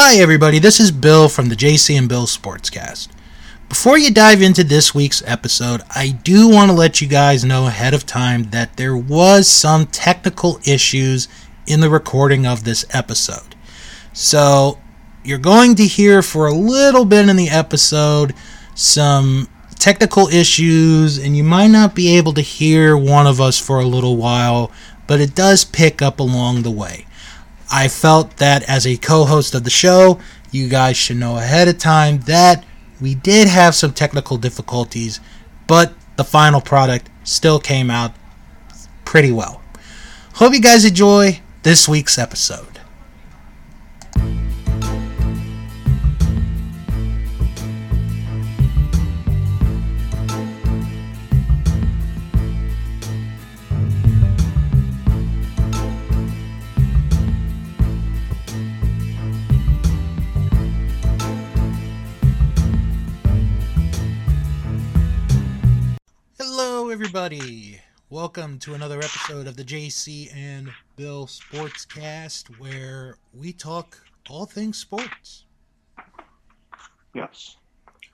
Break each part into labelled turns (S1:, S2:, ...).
S1: Hi, everybody. This is Bill from the JC and Bill Sportscast. Before you dive into this week's episode, I do want to let you guys know ahead of time that there was some technical issues in the recording of this episode. So, you're going to hear for a little bit in the episode some technical issues, and you might not be able to hear one of us for a little while, but it does pick up along the way. I felt that as a co host of the show, you guys should know ahead of time that we did have some technical difficulties, but the final product still came out pretty well. Hope you guys enjoy this week's episode. Everybody. Welcome to another episode of the JC and Bill Sportscast, where we talk all things sports.
S2: Yes.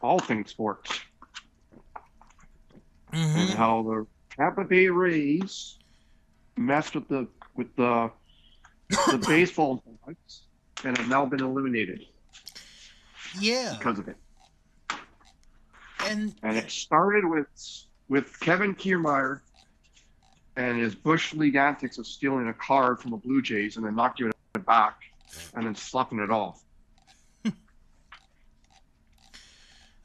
S2: All things sports.
S1: Mm-hmm.
S2: And how the Tampa Bay Rays messed with the with the the baseball gods and have now been eliminated
S1: Yeah,
S2: because of it.
S1: and
S2: And it started with with Kevin Kiermaier and his bush league antics of stealing a card from the Blue Jays and then not giving it back and then sloughing it off.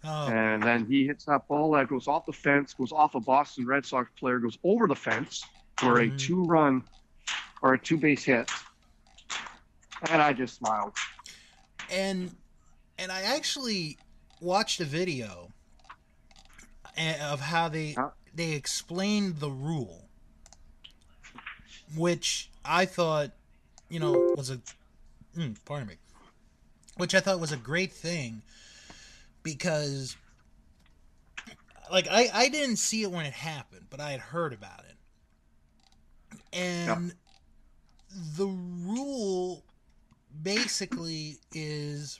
S1: oh,
S2: And then he hits that ball that goes off the fence, goes off a Boston Red Sox player, goes over the fence for a
S1: Mhm.
S2: two run or a two base hit. And I just smiled.
S1: and and I actually watched a video a- of how they
S2: Huh?
S1: they explained the rule, which I thought, you know, was a mm, pardon me, which I thought was a great thing because, like, I I didn't see it when it happened, but I had heard about it, and the rule basically is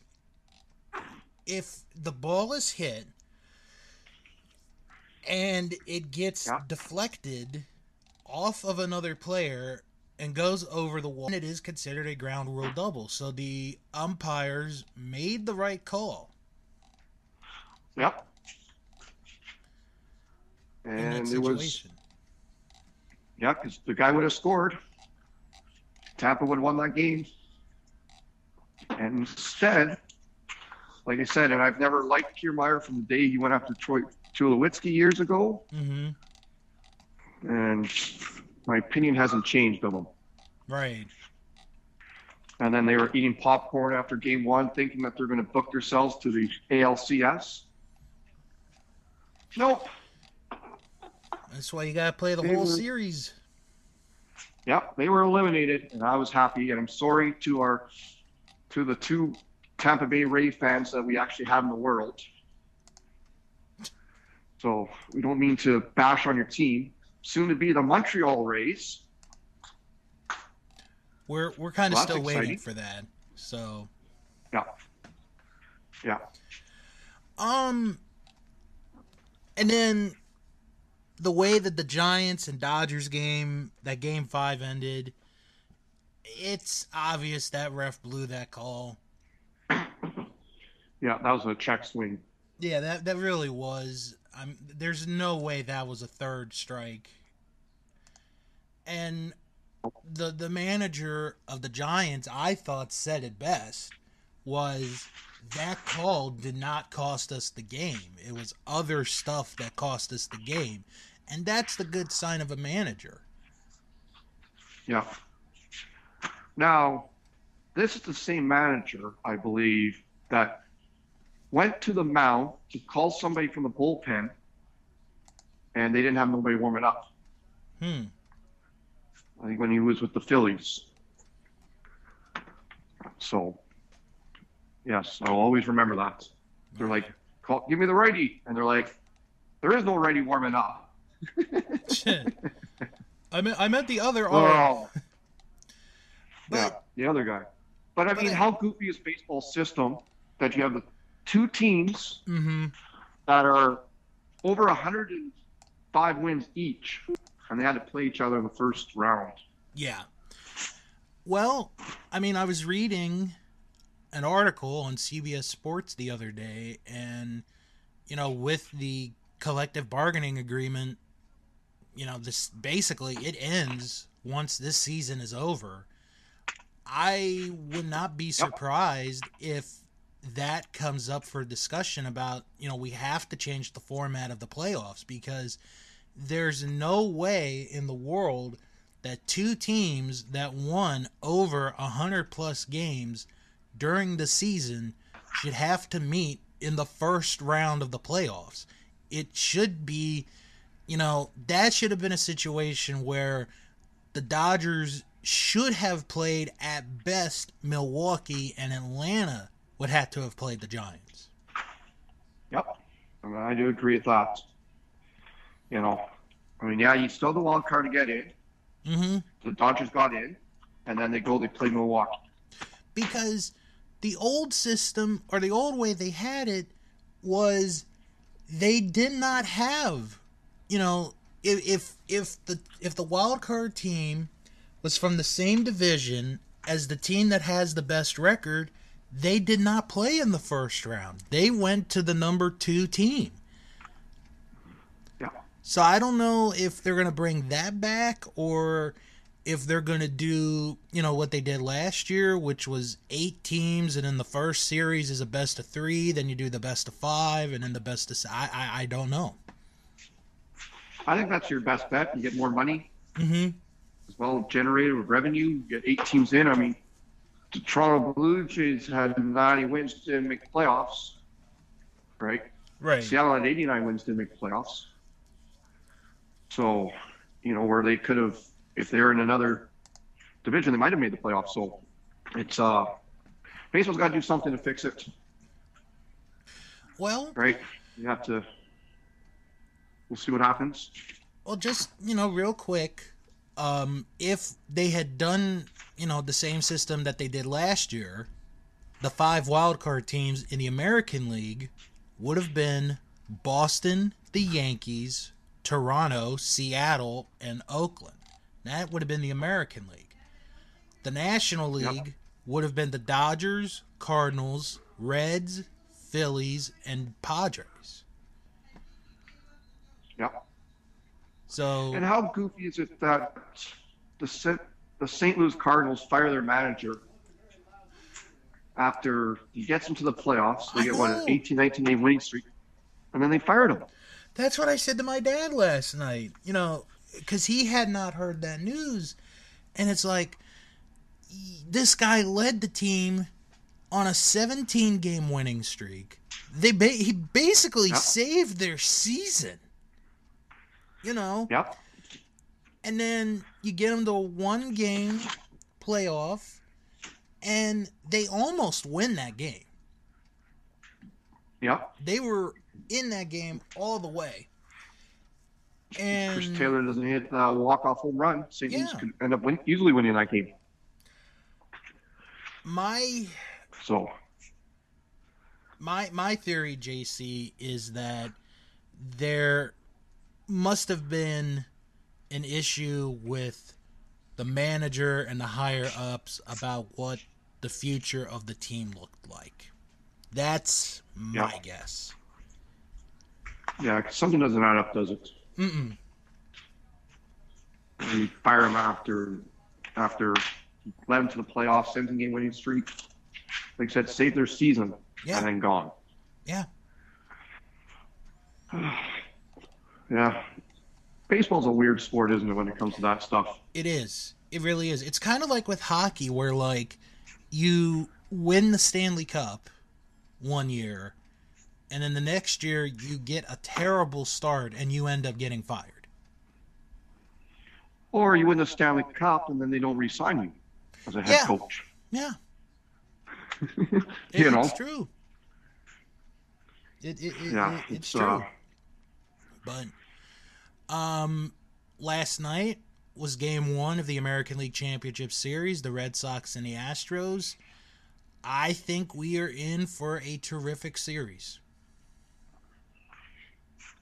S1: if the ball is hit and it gets
S2: Yeah.
S1: deflected off of another player and goes over the wall, And it is considered a ground rule double. So the umpires made the right call
S2: Yep. And it was, yeah, because the guy would have scored. Tampa would have won that game. And instead, like I said, and I've never liked Kiermaier from the day he went after Troy Tulowitzki years ago.
S1: mm-hmm.
S2: And my opinion hasn't changed of them.
S1: Right.
S2: And then they were eating popcorn after game one, thinking that they're going to book themselves to the ALCS. Nope.
S1: That's why you got to play the
S2: They
S1: whole
S2: were-
S1: series.
S2: Yep, they were eliminated, and I was happy. And I'm sorry to our, to the two Tampa Bay Ray fans that we actually have in the world. So we don't mean to bash on your team. Soon to be the Montreal Rays.
S1: We're we're kind of
S2: Well,
S1: still waiting for that. So
S2: Yeah. Yeah.
S1: Um, and then the way that the Giants and Dodgers game, that game five ended, it's obvious that ref blew that call.
S2: Yeah, that was a check swing.
S1: Yeah, that that really was. I'm, there's no way that was a third strike. And the the manager of the Giants, I thought, said it best. Was that call did not cost us the game. It was other stuff that cost us the game, and that's the good sign of a manager.
S2: Yeah. Now, this is the same manager, I believe, that went to the mound to call somebody from the bullpen, and they didn't have nobody warming up.
S1: Hmm.
S2: I think when he was with the Phillies. So, yes, I'll always remember that. They're like, call, give me the righty. And they're like, there is no righty warming up.
S1: I meant I meant the other arm.
S2: Oh.
S1: But
S2: yeah, the other guy. But I mean, how goofy is baseball system that you have the two teams
S1: Mm-hmm.
S2: that are over 105 wins each, and they had to play each other in the first round.
S1: Yeah. Well, I mean, I was reading an article on CBS Sports the other day, and you know, with the collective bargaining agreement, you know, this basically it ends once this season is over. I would not be surprised if that comes up for discussion about, you know, we have to change the format of the playoffs because there's no way in the world that two teams that won over a 100 plus games during the season should have to meet in the first round of the playoffs. It should be, you know, that should have been a situation where the Dodgers should have played at best Milwaukee and Atlanta would have to have played the Giants.
S2: Yep, I, mean, I do agree with that. You know, I mean, yeah, you still the wild card to get in.
S1: Mm-hmm.
S2: The Dodgers got in, and then they go, they play Milwaukee.
S1: because the old system or the old way they had it was they did not have you know if if, if the if the wild card team was from the same division as the team that has the best record they did not play in the first round they went to the number 2 team
S2: Yeah.
S1: so I don't know if they're going to bring that back or if they're going to do, you know, what they did last year, which was eight teams, and in the first series is a best of three, then you do the best of five, and then the best of. I I don't know.
S2: I think that's your best bet. You get more money
S1: Mm-hmm.
S2: as well generated with revenue. You get eight teams in. I mean, the Toronto Blue Jays had 90 wins, didn't make playoffs, right?
S1: Right.
S2: Seattle had 89 wins, didn't make playoffs. So, you know, where they could have, if they were in another division, they might have made the playoffs. So, it's uh, baseball's got to do something to fix it,
S1: Well,
S2: right? You have to. We'll see what happens.
S1: well, just you know, real quick, um, if they had done, you know, the same system that they did last year, the five wildcard teams in the American League would have been Boston, the Yankees, Toronto, Seattle, and Oakland. That would have been the American League. The National
S2: Yep.
S1: League would have been the Dodgers, Cardinals, Reds, Phillies, and Padres.
S2: Yeah.
S1: So
S2: And how goofy is it that the. The St. Louis Cardinals fire their manager after he gets them to the playoffs? They get what an 18, 19 game winning streak, and then they fired him.
S1: That's what I said to my dad last night. You know, because he had not heard that news, and it's like this guy led the team on a 17 game winning streak. They ba- he basically
S2: Yep.
S1: saved their season. You know,
S2: Yep.
S1: And then you get them to a one game playoff, and they almost win that game.
S2: Yep.
S1: They were in that game all the way. And Chris
S2: Taylor doesn't hit a walk off home run. St.
S1: Yeah.
S2: could end up win- easily winning that game.
S1: my
S2: So
S1: my my theory, JC, is that there must have been an issue with the manager and the higher ups about what the future of the team looked like. That's my
S2: Yeah.
S1: guess.
S2: yeah, 'cause something doesn't add up, does it?
S1: Mm-mm.
S2: You fire him after after led them to the playoffs, 17 game winning streak. Like I said, saved their season
S1: Yeah.
S2: and then gone.
S1: Yeah.
S2: Yeah. Baseball's a weird sport, isn't it, when it comes to that stuff?
S1: It is. It really is. It's kind of like with hockey, where like you win the Stanley Cup one year, and then the next year you get a terrible start and you end up getting fired.
S2: Or you win the Stanley Cup and then they don't re-sign you as a head
S1: Yeah.
S2: coach.
S1: Yeah,
S2: you
S1: it-
S2: know?
S1: it's true. It, it, it,
S2: Yeah,
S1: it- it's,
S2: it's,
S1: true.
S2: uh,
S1: But um, last night was Game One of the American League Championship Series. The Red Sox and the Astros. I think we are in for a terrific series.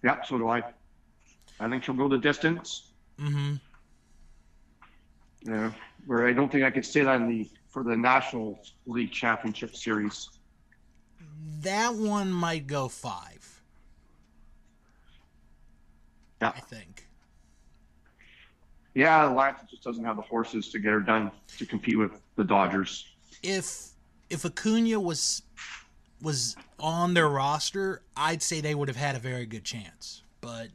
S2: Yeah, so do I. I think she'll go the distance.
S1: Mm-hmm.
S2: Yeah, where I don't think I could say that in the for the National League Championship Series.
S1: That one might go five.
S2: Yeah.
S1: I think.
S2: Yeah, Atlanta just doesn't have the horses to get her done to compete with the Dodgers.
S1: If if Acuna was was on their roster, I'd say they would have had a very good chance. But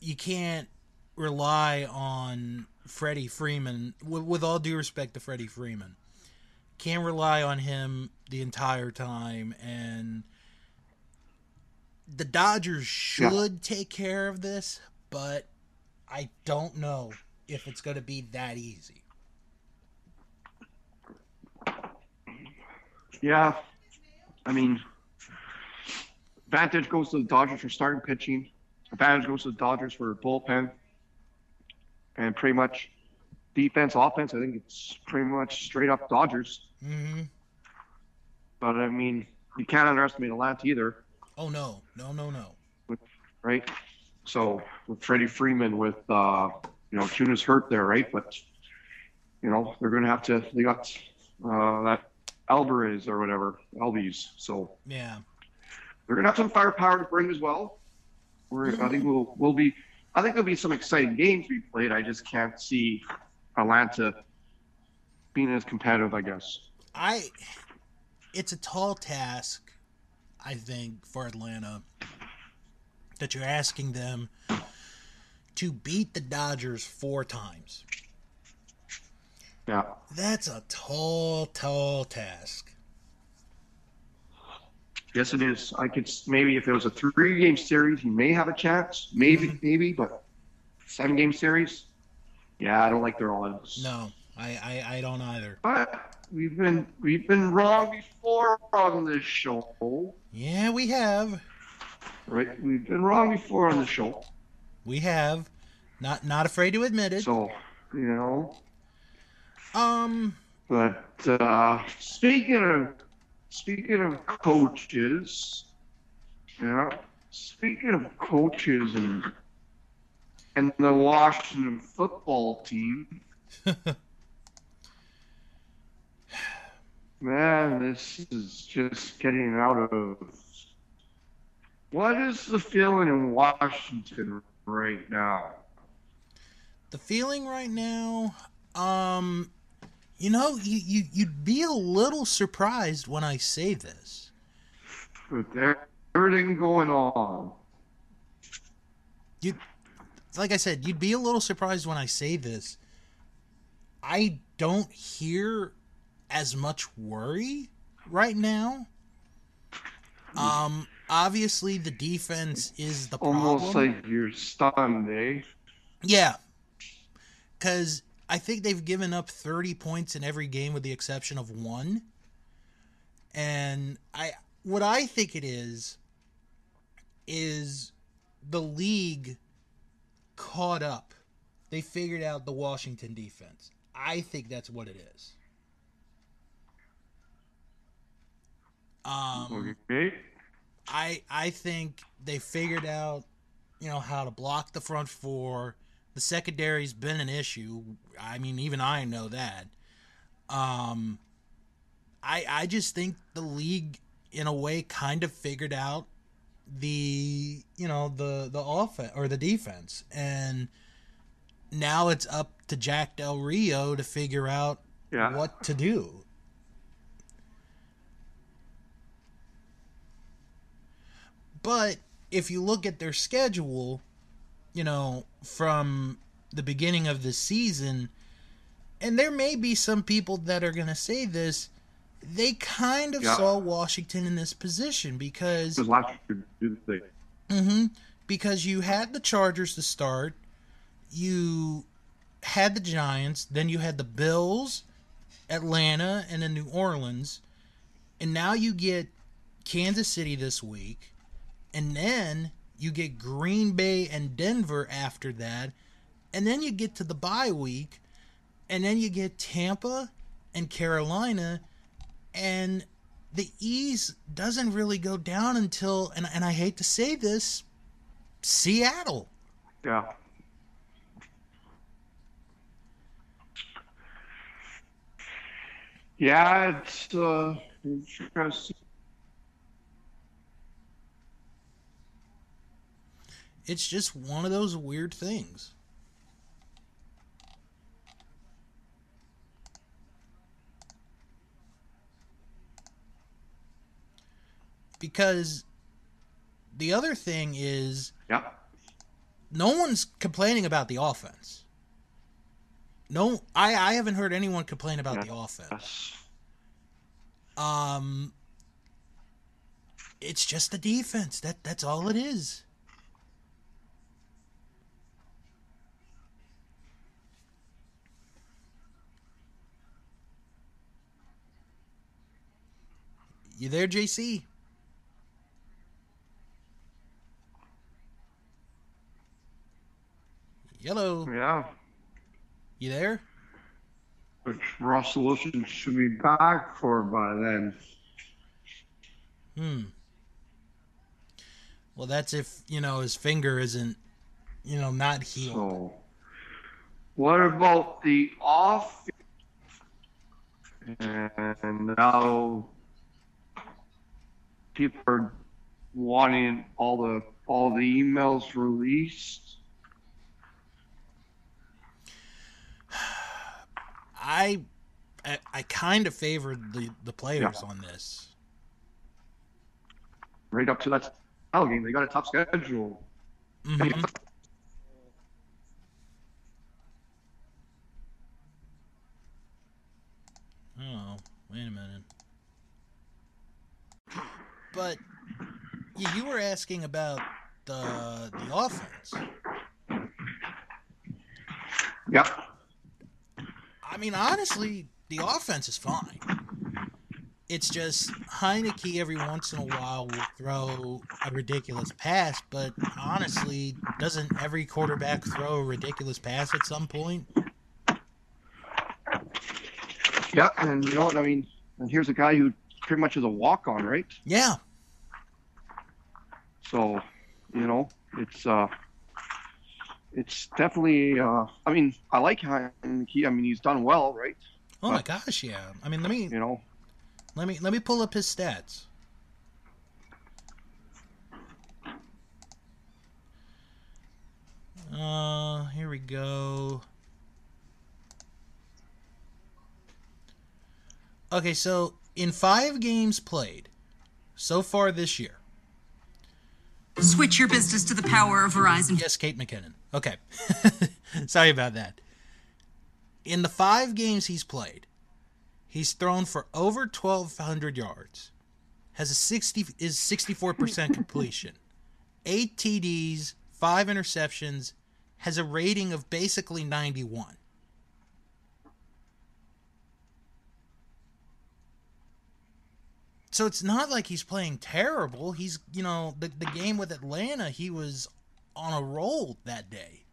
S1: you can't rely on Freddie Freeman. With, with all due respect to Freddie Freeman, can't rely on him the entire time. And the Dodgers should yeah. take care of this, but I don't know if it's going to be that easy.
S2: Yeah, I mean, advantage goes to the Dodgers for starting pitching. Advantage goes to the Dodgers for bullpen, and pretty much defense, offense. I think it's pretty much straight up Dodgers.
S1: Mm-hmm.
S2: But I mean, you can't underestimate Atlanta either.
S1: Oh no, no, no, no.
S2: Right. So with Freddie Freeman, with uh, you know, Tuna's hurt there, right? But you know, they're going to have to. They got uh, that Alvarez or whatever, Albies. So
S1: yeah,
S2: they're gonna have some firepower to bring as well. We're, I think we'll we'll be. I think there'll be some exciting games to be played. I just can't see Atlanta being as competitive. I guess.
S1: I. It's a tall task, I think, for Atlanta that you're asking them to beat the Dodgers four times.
S2: Yeah.
S1: That's a tall, tall task.
S2: Yes, it is. I could maybe if it was a three-game series, you may have a chance. Maybe, mm-hmm. maybe, but seven-game series, yeah, I don't like their odds.
S1: No, I, I, I don't either.
S2: But we've been we've been wrong before on this show.
S1: Yeah, we have.
S2: Right, we've been wrong before on the show.
S1: We have. Not not afraid to admit it.
S2: So you know,
S1: um.
S2: But uh, speaking of speaking of coaches, yeah. Speaking of coaches and and the Washington football team, man, this is just getting out of. What is the feeling in Washington right now?
S1: The feeling right now, um, you know, you, you you'd be a little surprised when I say this.
S2: But With everything going on,
S1: you, like I said, you'd be a little surprised when I say this. I don't hear as much worry right now. Um, obviously the defense is the problem.
S2: Almost like you're stunned, eh?
S1: Yeah, because I think they've given up 30 points in every game with the exception of one. And I what I think it is is the league caught up. They figured out the Washington defense. I think that's what it is. Um,
S2: okay.
S1: I I think they figured out, you know, how to block the front four the secondary's been an issue. I mean, even I know that. Um, I I just think the league, in a way, kind of figured out the you know the the offense or the defense, and now it's up to Jack Del Rio to figure out
S2: yeah.
S1: what to do. But if you look at their schedule, you know, from the beginning of the season, and there may be some people that are going to say this, they kind of yeah. saw Washington in this position because mm-hmm, because you had the Chargers to start, you had the Giants, then you had the Bills, Atlanta, and then New Orleans, and now you get Kansas City this week, and then you get Green Bay and Denver after that. And then you get to the bye week. And then you get Tampa and Carolina. And the ease doesn't really go down until, and, and I hate to say this, Seattle.
S2: Yeah. Yeah, it's uh, interesting.
S1: It's just one of those weird things. Because the other thing is
S2: Yeah.
S1: no one's complaining about the offense. No, I, I haven't heard anyone complain about the offense. Um, it's just the defense. That that's all it is. You there, JC? Hello.
S2: Yeah.
S1: You there?
S2: Which Russell Wilson should be back for by then.
S1: Hmm. Well, that's if you know his finger isn't, you know, not healed.
S2: So, what about the off? And now people are wanting all the all the emails released.
S1: I, I, I kind of favored the the players
S2: Yeah.
S1: on this.
S2: Right up to that title game, they got a tough schedule.
S1: Mhm. Oh, wait a minute. But yeah, you were asking about the the offense.
S2: Yep.
S1: I mean, honestly, the offense is fine. It's just Heinicke every once in a while will throw a ridiculous pass, but honestly, doesn't every quarterback throw a ridiculous pass at some point?
S2: Yeah, And you know what I mean? And here's a guy who pretty much is a walk on, right?
S1: Yeah,
S2: So, you know, it's uh it's definitely uh I mean, I like him. He I mean he's done well, right?
S1: Oh my gosh, yeah. I mean, let me
S2: You know.
S1: let me let me pull up his stats. Uh, here we go. Okay, so in 5 games played so far this year.
S3: Switch your business to the power of Verizon.
S1: Yes, Kate McKinnon. Okay. Sorry about that. In the 5 games he's played, He's thrown for over 1,200 yards. Has a 60 is 64% completion. Eight TDs, five interceptions. Has a rating of basically 91. So it's not like he's playing terrible. He's, you know, the, the game with Atlanta, he was on a roll that day.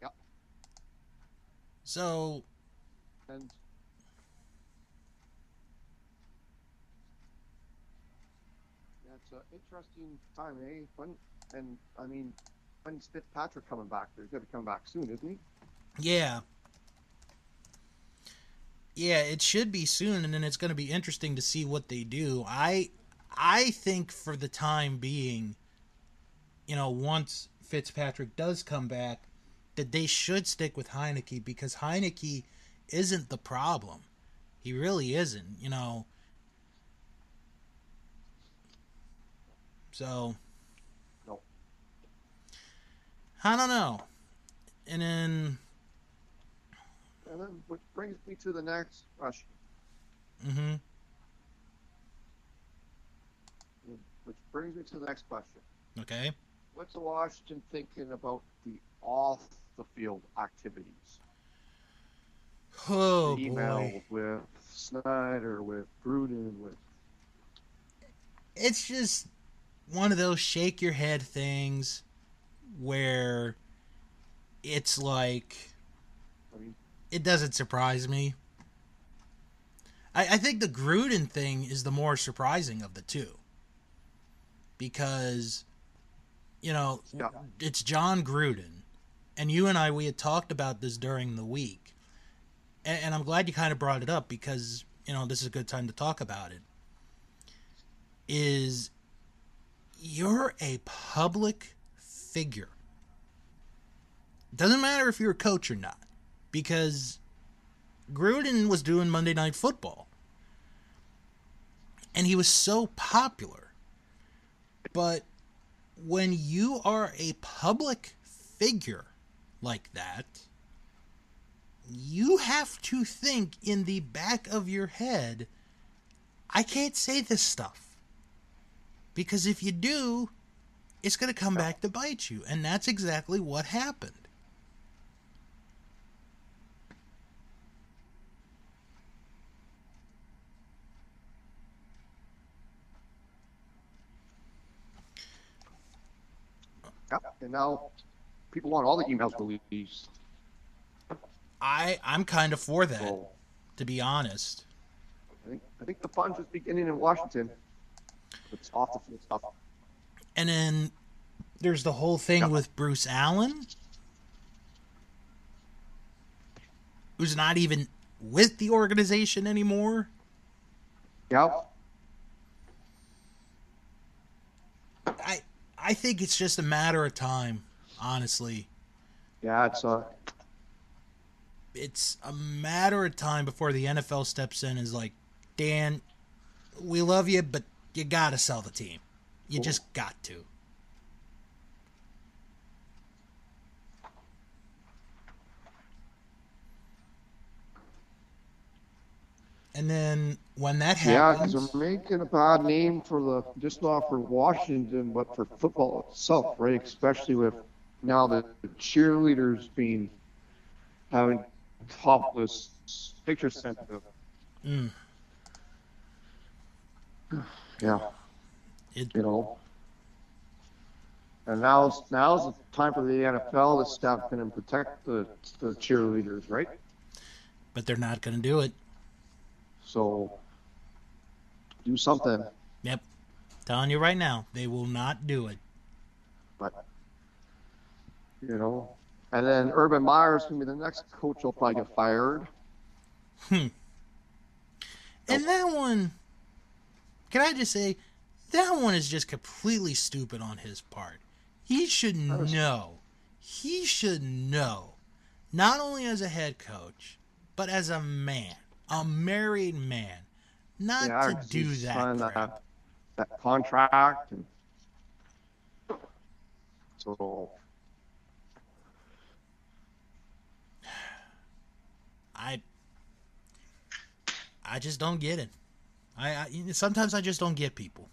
S2: Yep.
S1: So
S2: And that's an interesting time, eh? When and I mean, when's Fitzpatrick coming back? He's gonna be coming back soon, isn't he?
S1: Yeah. Yeah, it should be soon and then it's going to be interesting to see what they do. I I think for the time being, you know, once Fitzpatrick does come back, that they should stick with Heinicke because Heinicke isn't the problem. He really isn't, you know. So
S2: No.
S1: I don't know. And then
S2: And then, which brings me to the next question,
S1: mhm.
S2: which brings me to the next question.
S1: Okay.
S2: What's the Washington thinking about the off the field activities?
S1: Oh
S2: email
S1: boy.
S2: with Snyder, with Gruden, with
S1: It's just one of those shake your head things where it's like it doesn't surprise me. I, I think the Gruden thing is the more surprising of the two. Because, you know,
S2: Yeah.
S1: it's Jon Gruden. And you and I, we had talked about this during the week. And, and I'm glad you kind of brought it up because, you know, this is a good time to talk about it. Is you're a public figure. Doesn't matter if you're a coach or not. Because Gruden was doing Monday Night Football. And he was so popular. But when you are a public figure like that, you have to think in the back of your head, I can't say this stuff. Because if you do, it's going to come back to bite you. And that's exactly what happened.
S2: Yep. And now people want all the emails released.
S1: I I'm kind of for that,
S2: So
S1: to be honest.
S2: I think I think the fun is beginning in Washington. It's off the field stuff.
S1: And then there's the whole thing
S2: Yeah.
S1: with Bruce Allen, who's not even with the organization anymore.
S2: Yep.
S1: I think it's just a matter of time, honestly.
S2: Yeah, it's uh
S1: It's a matter of time before the NFL steps in and is like, Dan, we love you, but you gotta sell the team. You just got to. And then when that happens.
S2: yeah, because they're making a bad name for the just not for Washington, but for football itself, right? Especially with now the cheerleaders being having topless pictures sent to them.
S1: Mm.
S2: Yeah,
S1: It-
S2: you know. And now's now's the time for the NFL to step in and protect the the cheerleaders, right?
S1: but they're not going to do it.
S2: So do something.
S1: Yep. Telling you right now, they will not do it.
S2: but you know. And then Urban Meyer's gonna be the next coach. will probably get fired. Hmm.
S1: And that one, can I just say, that one is just completely stupid on his part. He should know. He should know, not only as a head coach, but as a man, a married man, not
S2: Yeah,
S1: to do that. crap.
S2: that that contract and so
S1: I, I just don't get it. I, I sometimes I just don't get people.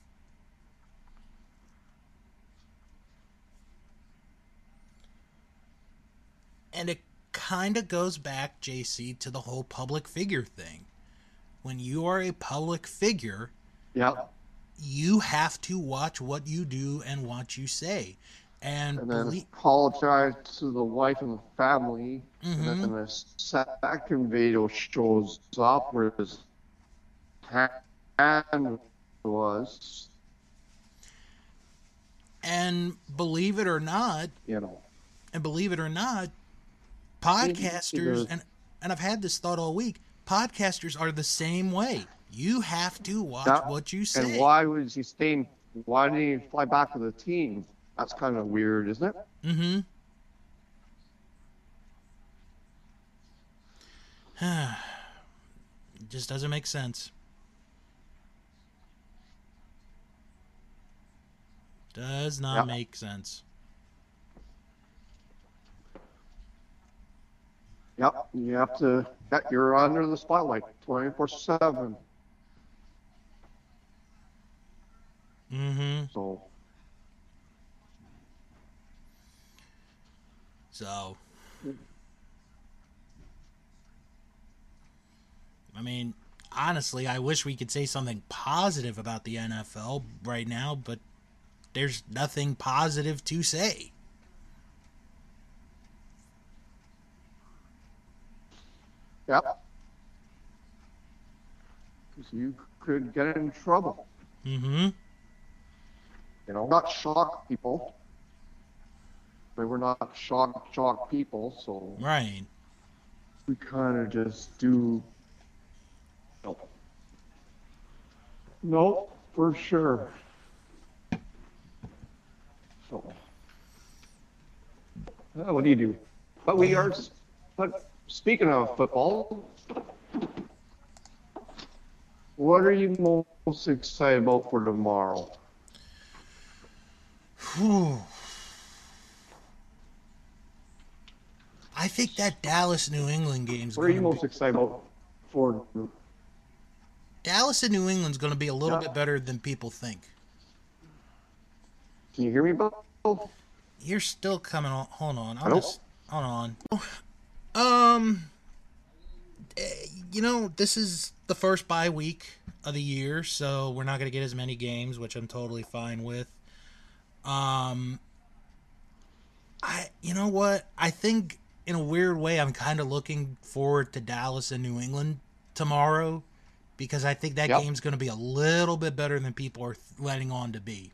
S1: And it kind of goes back, JC, to the whole public figure thing. When you are a public figure,
S2: yeah.
S1: you have to watch what you do and what you say. And,
S2: And then
S1: belie-
S2: apologize to the wife and the family.
S1: Mhm.
S2: And then the second video shows up where his hand was,
S1: and believe it or not,
S2: you know.
S1: and believe it or not, podcasters and and I've had this thought all week. Podcasters are the same way. You have to watch
S2: That-
S1: what you say.
S2: And why was he staying? Why didn't he fly back with the team? That's kind of weird, isn't it?
S1: Mm-hmm. it just doesn't make sense. Does not
S2: Yep.
S1: make sense.
S2: Yep, you have to. That you're under the spotlight, twenty four seven.
S1: Mm-hmm.
S2: So
S1: So, I mean, honestly, I wish we could say something positive about the NFL right now, but there's nothing positive to say.
S2: Yep. because you could get in trouble.
S1: Mm-hmm.
S2: You know, not shock people. But we're not shock shock people, so
S1: Right.
S2: we kind of just do. No. No, for sure. So. uh, what do you do? But we are. But speaking of football, what are you most excited about for tomorrow?
S1: Whew. I think that Dallas New England game's
S2: What are you most
S1: be,
S2: excited about for?
S1: Dallas and New England's going to be a little
S2: Yeah.
S1: bit better than people think.
S2: Can you hear me, Bob?
S1: You're still coming on. Hold on. I'll
S2: Hello?
S1: just hold on. Um, eh, you know, this is the first bye week of the year, so we're not going to get as many games, which I'm totally fine with. Um, I, you know what? I think in a weird way, I'm kind of looking forward to Dallas and New England tomorrow because I think that
S2: Yep.
S1: game's going to be a little bit better than people are letting on to be.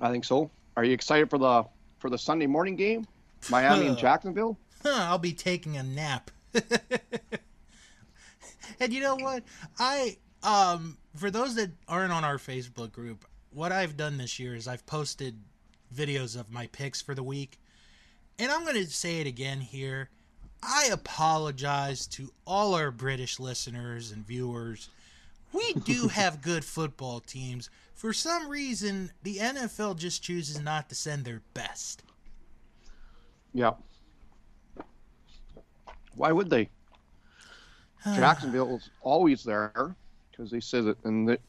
S2: I think so. Are you excited for the for the Sunday morning game, Miami and Jacksonville?
S1: Huh, I'll be taking a nap. and you know what? I um for those that aren't on our Facebook group, what I've done this year is I've posted videos of my picks for the week. And I'm going to say it again here. I apologize to all our British listeners and viewers. We do have good football teams. For some reason, the NFL just chooses not to send their best.
S2: Yeah. Why would they? Jacksonville's always there because they said it, and it,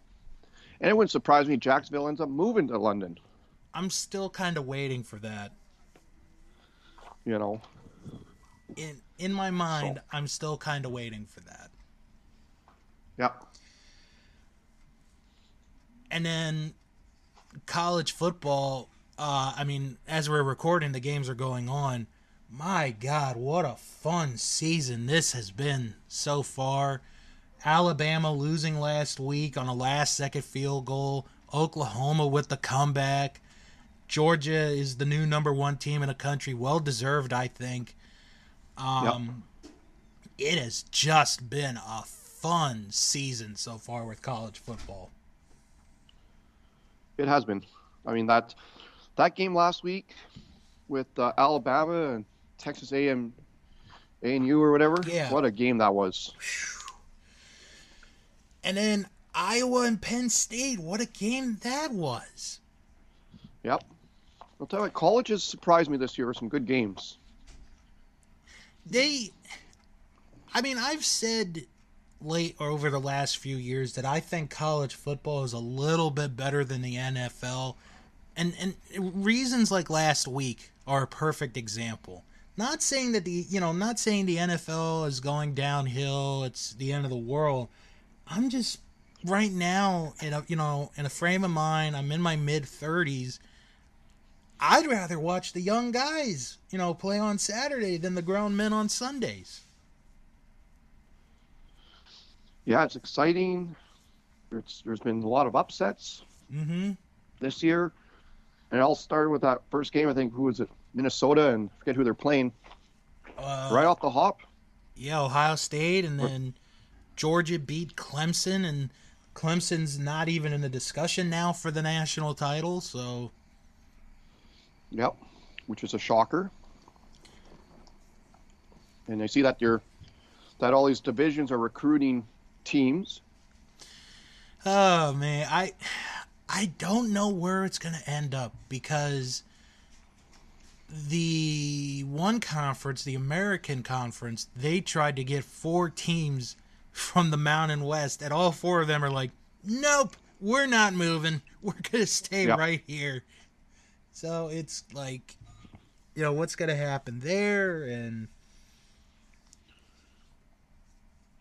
S2: and it wouldn't surprise me. Jacksonville ends up moving to London.
S1: I'm still kind of waiting for that.
S2: You know.
S1: in in my mind, I'm still kind of waiting for that.
S2: Yep.
S1: And then college football. Uh, I mean, as we're recording, the games are going on. My God, what a fun season this has been so far. Alabama losing last week on a last second field goal. Oklahoma with the comeback. Georgia is the new number one team in the country. Well deserved, I think. Um, It has just been a fun season so far with college football.
S2: It has been. I mean that that game last week with uh, Alabama and Texas A&M, A&U or whatever.
S1: Yeah.
S2: What a game that was.
S1: And then Iowa and Penn State. What a game that was.
S2: Yep. I'll tell you, what, college has surprised me this year with some good games.
S1: They, I mean, I've said late or over the last few years that I think college football is a little bit better than the NFL. And, and reasons like last week are a perfect example. Not saying that the you know, not saying the NFL is going downhill, it's the end of the world. I'm just right now in a you know, in a frame of mind, I'm in my mid 30s. I'd rather watch the young guys, you know, play on Saturday than the grown men on Sundays.
S2: Yeah, it's exciting. There's, there's been a lot of upsets
S1: Mm-hmm.
S2: this year. And it all started with that first game. I think, who was it? Minnesota, and I forget who they're playing.
S1: Uh,
S2: right off the hop.
S1: Yeah, Ohio State, and then Georgia beat Clemson, and Clemson's not even in the discussion now for the national title. So
S2: Yep, which is a shocker. And I see that you're that all these divisions are recruiting teams.
S1: Oh man, I I don't know where it's going to end up because the one conference, the American Conference, they tried to get four teams from the Mountain West, and all four of them are like, "Nope, we're not moving. We're going to stay
S2: Yeah.
S1: right here." So it's like, you know, what's going to happen there, and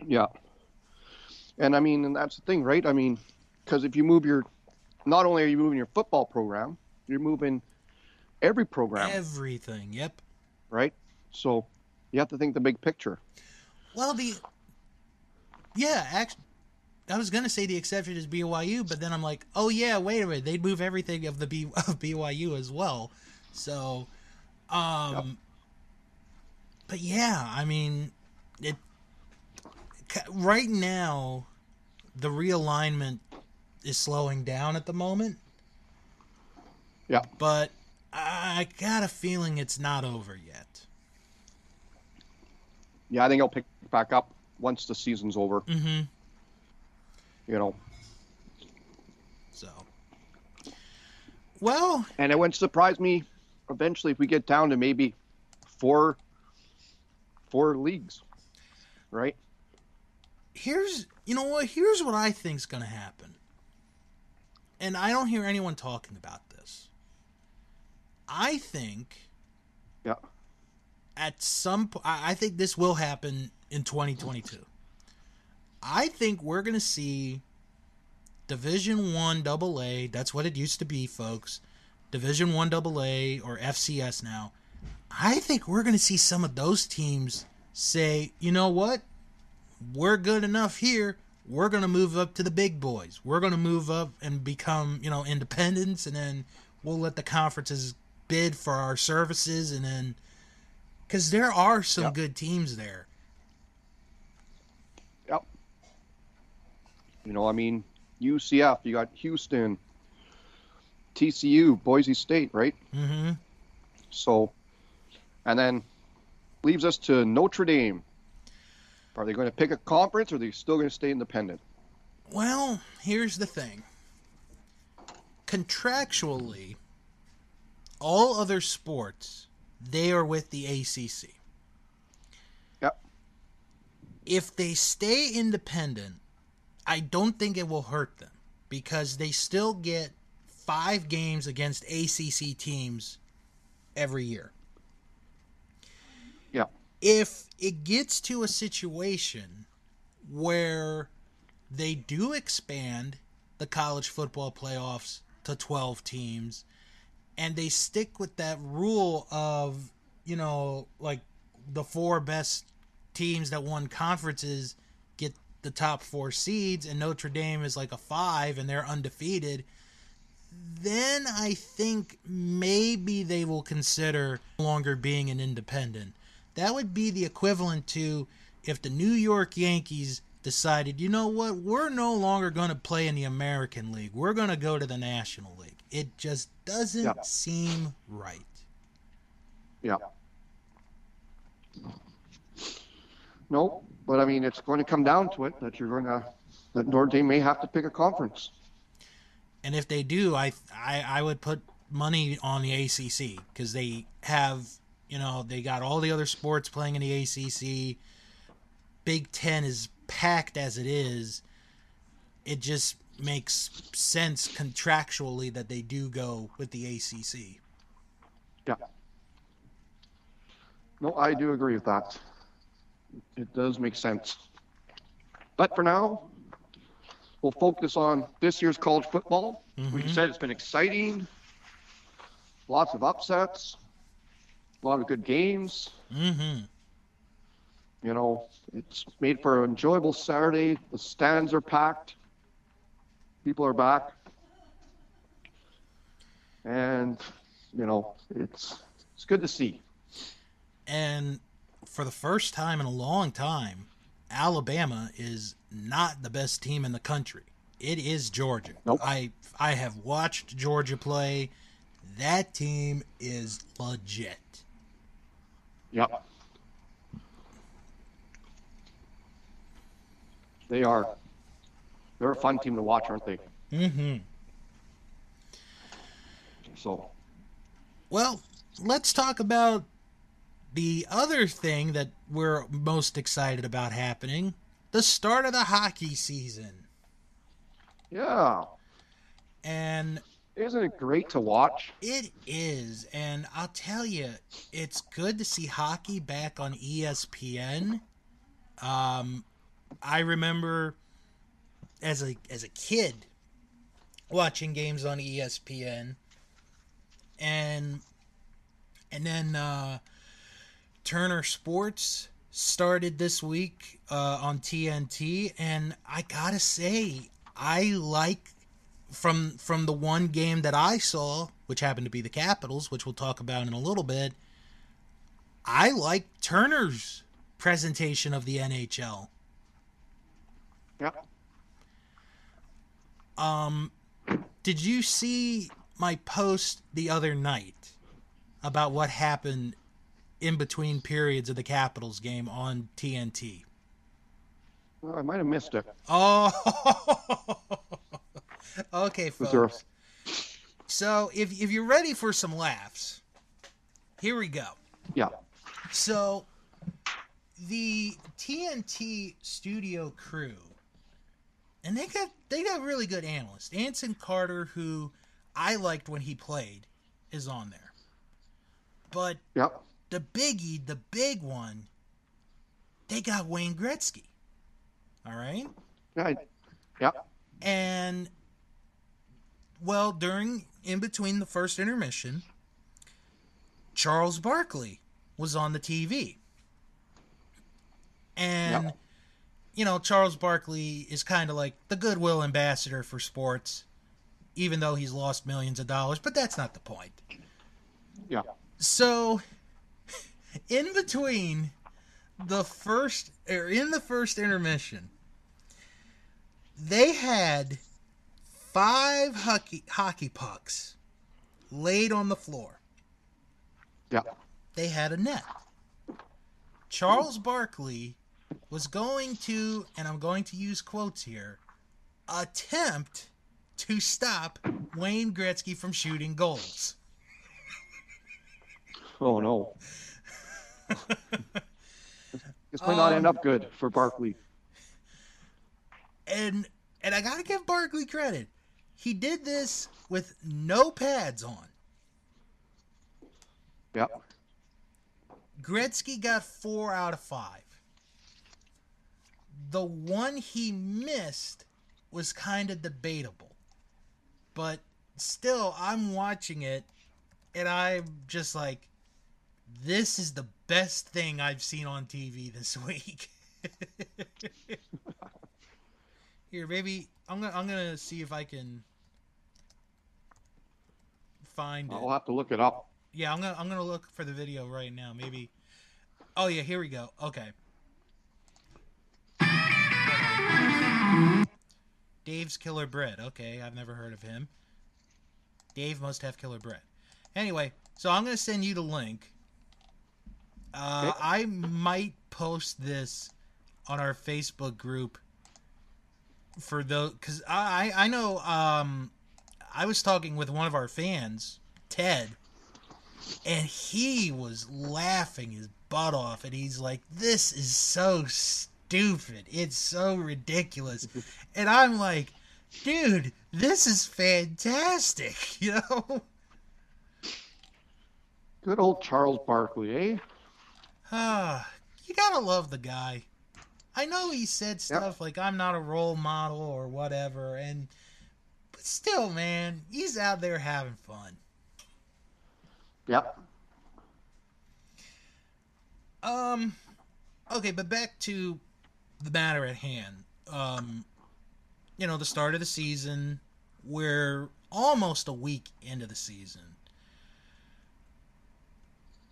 S2: Yeah. And I mean, and that's the thing, right? I mean, because if you move your, not only are you moving your football program, you're moving every program,
S1: everything. Yep.
S2: right? So you have to think the big picture.
S1: Well, the yeah, actually, I was gonna say the exception is BYU, but then I'm like, oh yeah, wait a minute, they'd move everything of the B of BYU as well. So, um,
S2: Yep.
S1: but yeah, I mean, it right now, the realignment is slowing down at the moment,
S2: Yeah.
S1: but I got a feeling it's not over yet.
S2: Yeah, I think he'll pick back up once the season's over.
S1: Mm-hmm.
S2: You know,
S1: So, well,
S2: and it wouldn't surprise me eventually if we get down to maybe four four leagues, right?
S1: here's you know what here's what i think's going to happen and i don't hear anyone talking about this i think
S2: Yeah.
S1: at some point, i think this will happen in 2022 i think we're going to see division 1 double a that's what it used to be folks division 1 double a or fcs now i think we're going to see some of those teams say you know what we're good enough here. We're going to move up to the big boys. We're going to move up and become, you know, independents, and then we'll let the conferences bid for our services, and then because there are some
S2: Yeah.
S1: good teams there.
S2: Yep. You know, I mean, UCF, you got Houston, TCU, Boise State, right?
S1: Mm-hmm.
S2: So, and then leaves us to Notre Dame. Are they going to pick a conference or are they still going to stay independent?
S1: Well, here's the thing. Contractually, all other sports they are with the ACC.
S2: Yep.
S1: if they stay independent, I don't think it will hurt them because they still get five games against ACC teams every year. If it gets to a situation where they do expand the college football playoffs to 12 teams and they stick with that rule of, you know, like the four best teams that won conferences get the top four seeds and Notre Dame is like a five and they're undefeated, then I think maybe they will consider longer being an independent. That would be the equivalent to if the New York Yankees decided, you know what, we're no longer going to play in the American League. We're going to go to the National League. It just doesn't
S2: Yeah.
S1: seem right.
S2: Yeah. No, but I mean, it's going to come down to it that you're going to, that Notre Dame may have to pick a conference.
S1: And if they do, I I, I would put money on the ACC because they have, you know, they got all the other sports playing in the ACC. Big Ten is packed as it is. It just makes sense contractually that they do go with the ACC.
S2: Yeah. No, I do agree with that. It does make sense. But for now, we'll focus on this year's college football. We
S1: Mhm.
S2: said it's been exciting, lots of upsets, a lot of good games.
S1: Mm-hmm.
S2: You know, it's made for an enjoyable Saturday. The stands are packed. People are back. And, you know, it's it's good to see.
S1: And for the first time in a long time, Alabama is not the best team in the country. It is Georgia.
S2: Nope.
S1: I I have watched Georgia play. That team is legit.
S2: Yep. They are. They're a fun team to watch, aren't they?
S1: Mm-hmm.
S2: So,
S1: Well, let's talk about the other thing that we're most excited about happening: the start of the hockey season.
S2: yeah.
S1: And
S2: Isn't it great to watch?
S1: It is, and I'll tell you, it's good to see hockey back on ESPN. Um, I remember as a as a kid watching games on ESPN, and and then uh, Turner Sports started this week uh, on TNT, and I gotta say, I like from from the one game that I saw, which happened to be the Capitals, which we'll talk about in a little bit. I like Turner's presentation of the NHL.
S2: Yeah.
S1: Um, did you see my post the other night about what happened in between periods of the Capitals game on TNT?
S2: Well, I might have missed it.
S1: Oh, okay,
S2: Was there a-
S1: folks. So if if you're ready for some laughs, here we go.
S2: yeah.
S1: So, the TNT studio crew, and they got they got really good analysts. Anson Carter, who I liked when he played, is on there. But
S2: Yeah.
S1: the biggie, the big one, they got Wayne Gretzky. All right.
S2: I- Yeah.
S1: and well, during in between the first intermission, Charles Barkley was on the TV. And
S2: Yep.
S1: you know, Charles Barkley is kind of like the goodwill ambassador for sports, even though he's lost millions of dollars, but that's not the point.
S2: Yeah.
S1: So, in between the first, or in the first intermission, they had five hockey, hockey pucks laid on the floor.
S2: Yeah.
S1: They had a net. Charles Barkley was going to, and I'm going to use quotes here, attempt to stop Wayne Gretzky from shooting goals.
S2: Oh no. this might not
S1: Um,
S2: end up good for Barkley.
S1: and and I gotta give Barkley credit. He did this with no pads on.
S2: Yep.
S1: Gretzky got four out of five. The one he missed was kind of debatable, but still, I'm watching it, and I'm just like, this is the best thing I've seen on TV this week. Here, maybe I'm gonna I'm gonna see if I can find it.
S2: I'll have to look it up.
S1: Yeah, I'm gonna I'm gonna look for the video right now. Maybe. Oh yeah, here we go. Okay. Dave's Killer Bread. Okay, I've never heard of him. Dave must have killer bread. Anyway, so I'm gonna send you the link. Uh,
S2: Okay.
S1: I might post this on our Facebook group for those because I I know um I was talking with one of our fans, Ted, and he was laughing his butt off, and he's like, "This is so stupid. It's so ridiculous," and I'm like, "Dude, this is fantastic," you know.
S2: Good old Charles Barkley, eh?
S1: Ah, you gotta love the guy. I know he said stuff like I'm not a role model or whatever, and but still, man, he's out there having fun.
S2: Yep.
S1: Um, okay, but back to the matter at hand. Um, you know, the start of the season, we're almost a week into the season.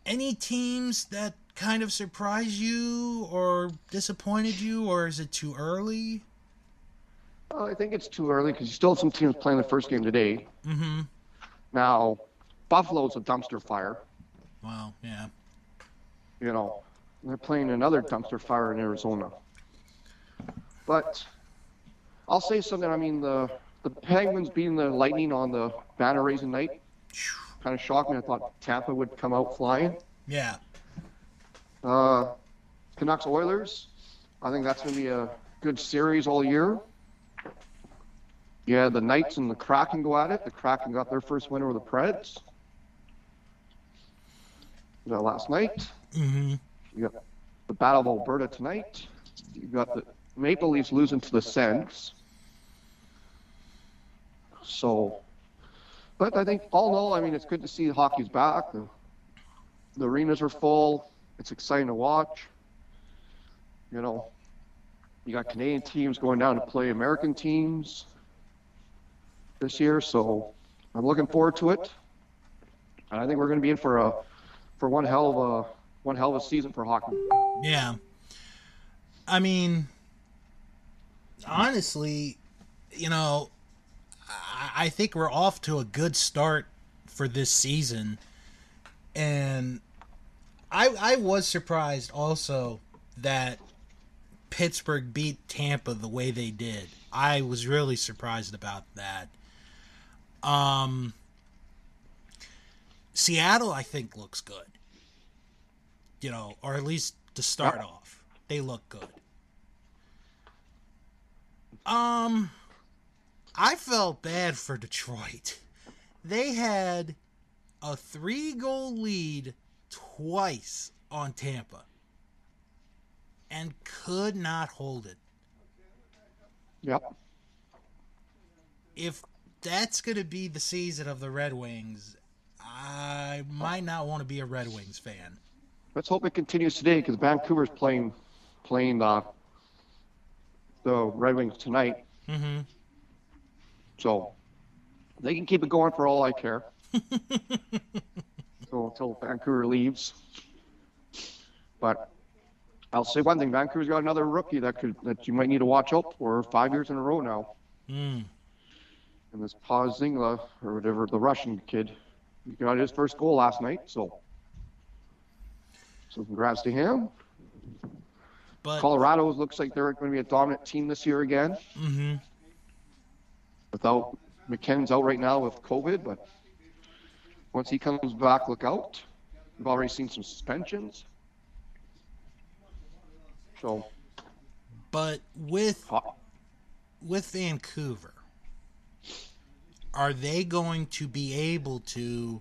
S1: Any teams that kind of surprised you or disappointed you, or is it too early?
S2: Well, I think it's too early because you still have some teams playing the first game today.
S1: Mm-hmm.
S2: Now, Buffalo's a dumpster fire.
S1: Wow, yeah.
S2: You know, they're playing another dumpster fire in Arizona. But I'll say something. I mean, the the Penguins beating the Lightning on the banner raising night kind of shocked me. I thought Tampa would come out flying.
S1: Yeah.
S2: Uh, Canucks Oilers. I think that's going to be a good series all year. Yeah, the Knights and the Kraken go at it. The Kraken got their first win over the Preds. Last night.
S1: Mm-hmm.
S2: You got the Battle of Alberta tonight. You got the Maple Leafs losing to the Sens. So, but I think all in all, I mean, it's good to see hockey's back. The, the arenas are full. It's exciting to watch. You know, you got Canadian teams going down to play American teams this year, so I'm looking forward to it. And I think we're going to be in for a for one hell of a one hell of a season for hockey.
S1: Yeah. I mean, honestly, you know, I, think we're off to a good start for this season. And I I was surprised also that Pittsburgh beat Tampa the way they did. I was really surprised about that. Um Seattle I think looks good. You know, or at least to start
S2: Yep.
S1: off. They look good. Um I felt bad for Detroit. They had a three goal lead twice on Tampa and could not hold it.
S2: Yep.
S1: If that's going to be the season of the Red Wings, I might not want to be a Red Wings fan.
S2: Let's hope it continues today because Vancouver's playing playing the the Red Wings tonight.
S1: Mm-hmm.
S2: So they can keep it going for all I care. so until Vancouver leaves. But I'll say one thing: Vancouver's got another rookie that could that you might need to watch out for five years in a row now.
S1: Mm.
S2: And this Pazingla or whatever the Russian kid, he got his first goal last night. So, so congrats to him.
S1: But
S2: Colorado looks like they're going to be a dominant team this year again.
S1: Mm-hmm.
S2: without MacKinnon's out right now with COVID, but once he comes back, look out. We've already seen some suspensions. So,
S1: but with with Vancouver, are they going to be able to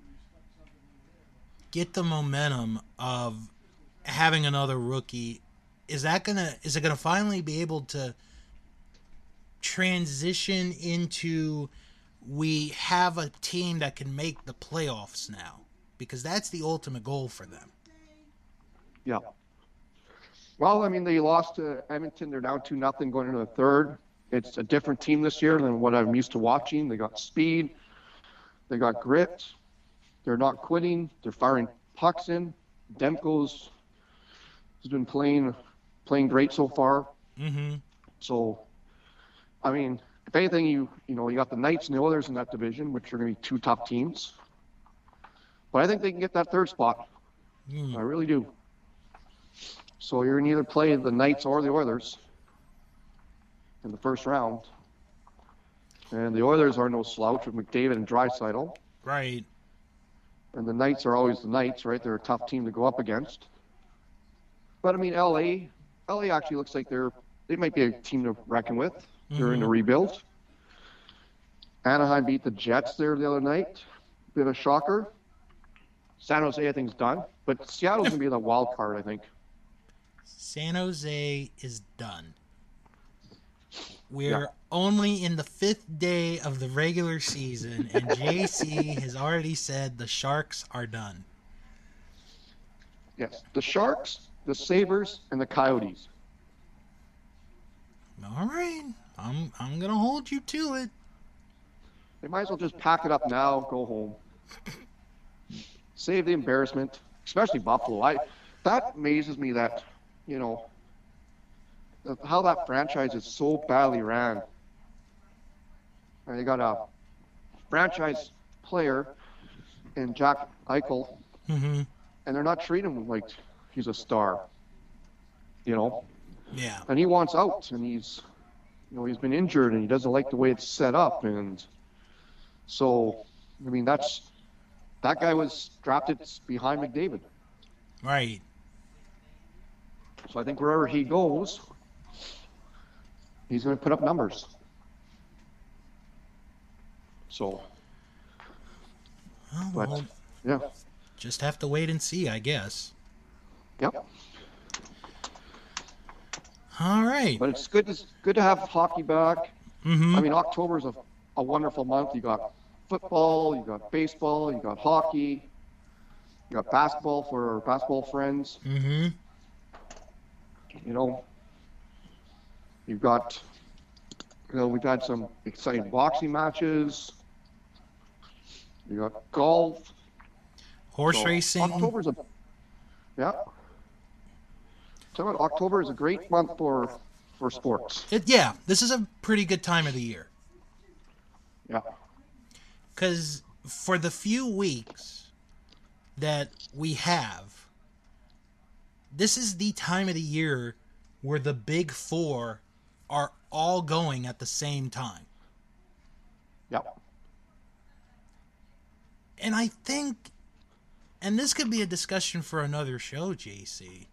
S1: get the momentum of having another rookie? Is that gonna is it gonna finally be able to transition into we have a team that can make the playoffs now? Because that's the ultimate goal for them.
S2: yeah. Well, I mean, they lost to Edmonton. They're down two nothing going into the third. It's a different team this year than what I'm used to watching. They got speed. They got grit. They're not quitting. They're firing pucks in. Demko's has been playing playing great so far.
S1: Mm-hmm.
S2: So, I mean, if anything, you you know you got the Knights and the Oilers in that division, which are going to be two top teams. But I think they can get that third spot.
S1: Mm.
S2: I really do. So you're going to either play the Knights or the Oilers in the first round. And the Oilers are no slouch with McDavid and Draisaitl.
S1: Right.
S2: And the Knights are always the Knights, right? They're a tough team to go up against. But I mean, LA, LA actually looks like they're they might be a team to reckon with. They're in the mm-hmm. rebuild. Anaheim beat the Jets there the other night. Bit of a shocker. San Jose, I think, is done. But Seattle's gonna be the wild card, I think.
S1: San Jose is done. We're
S2: Yeah.
S1: only in the fifth day of the regular season, and JC has already said the Sharks are done.
S2: Yes, the Sharks, the Sabres, and the Coyotes.
S1: All right, I'm I'm gonna hold you to it.
S2: They might as well just pack it up now, go home. Save the embarrassment, especially Buffalo. I that amazes me that, you know, that- how that franchise is so badly ran. And they got a franchise player in Jack Eichel,
S1: Mm-hmm.
S2: and they're not treating him like he's a star. You know,
S1: Yeah.
S2: and he wants out, and he's, you know, he's been injured, and he doesn't like the way it's set up, and so, I mean, that's that guy was drafted behind McDavid,
S1: Right.
S2: so I think wherever he goes, he's going to put up numbers. So,
S1: Well,
S2: But-
S1: we'll
S2: yeah,
S1: just have to wait and see, I guess.
S2: yep.
S1: All right.
S2: But it's good to good to have hockey back.
S1: Mm-hmm.
S2: I mean, October is a, a wonderful month. You got football, you got baseball, you got hockey, you got basketball for our basketball friends.
S1: mm-hmm.
S2: You know, You've got, you know, we've had some exciting boxing matches. You got golf.
S1: Horse
S2: So,
S1: racing.
S2: October's a, yeah. So what, October is a great month for for sports.
S1: It, yeah, this is a pretty good time of the year.
S2: Yeah.
S1: because for the few weeks that we have, this is the time of the year where the big four are all going at the same time.
S2: Yeah.
S1: And I think, and this could be a discussion for another show, JC.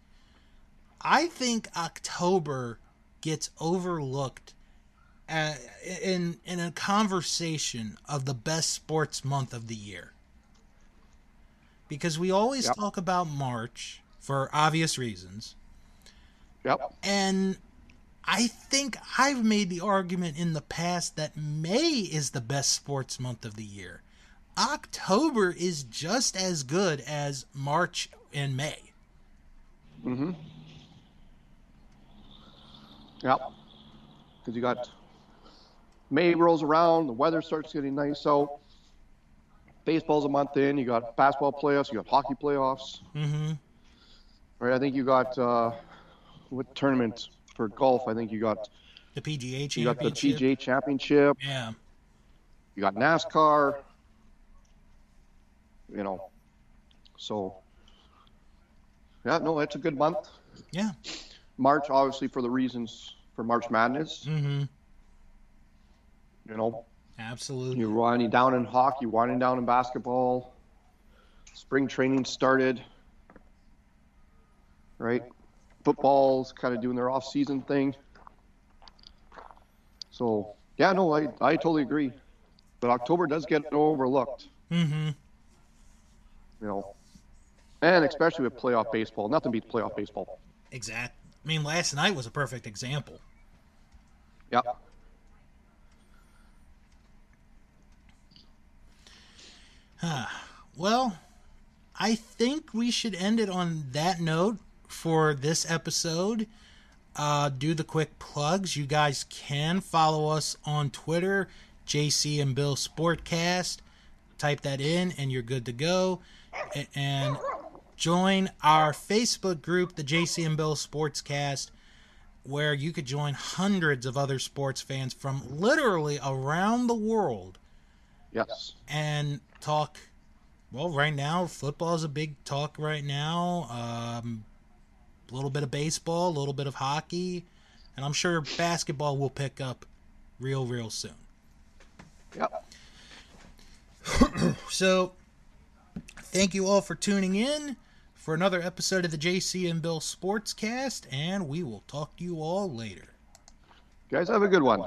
S1: I think October gets overlooked uh, in in a conversation of the best sports month of the year. Because we always
S2: Yep.
S1: talk about March for obvious reasons.
S2: Yep.
S1: And I think I've made the argument in the past that May is the best sports month of the year. October is just as good as March and May.
S2: Mm-hmm. Yep. Because you got May rolls around, the weather starts getting nice So Baseball's a month in. You got basketball playoffs. You got hockey playoffs.
S1: Mm-hmm.
S2: Right. I think you got uh, what tournament for golf? I think you got
S1: The PGA
S2: you got the
S1: Championship.
S2: PGA Championship.
S1: Yeah.
S2: You got NASCAR. You know. So. Yeah. No, it's a good month.
S1: Yeah.
S2: March, obviously, for the reasons for March Madness.
S1: Mm-hmm.
S2: You know,
S1: Absolutely.
S2: you're winding down in hockey, winding down in basketball. Spring training started. Right? Football's kind of doing their off-season thing. So, yeah, no, I, I totally agree. But October does get overlooked,
S1: Mm-hmm.
S2: you know. And especially with playoff baseball. Nothing beats playoff baseball.
S1: Exact. I mean, last night was a perfect example.
S2: Yep.
S1: Well, I think we should end it on that note for this episode. Uh, do the quick plugs. You guys can follow us on Twitter, JC and Bill Sportcast. Type that in, and you're good to go. And join our Facebook group, the JC and Bill Sportscast, where you could join hundreds of other sports fans from literally around the world
S2: Yes.
S1: and talk. Well, right now, football is a big talk right now. Um, a little bit of baseball, a little bit of hockey, and I'm sure basketball will pick up real, real soon.
S2: Yep.
S1: So, thank you all for tuning in for another episode of the JC and Bill Sportscast, and we will talk to you all later.
S2: Guys, have a good one.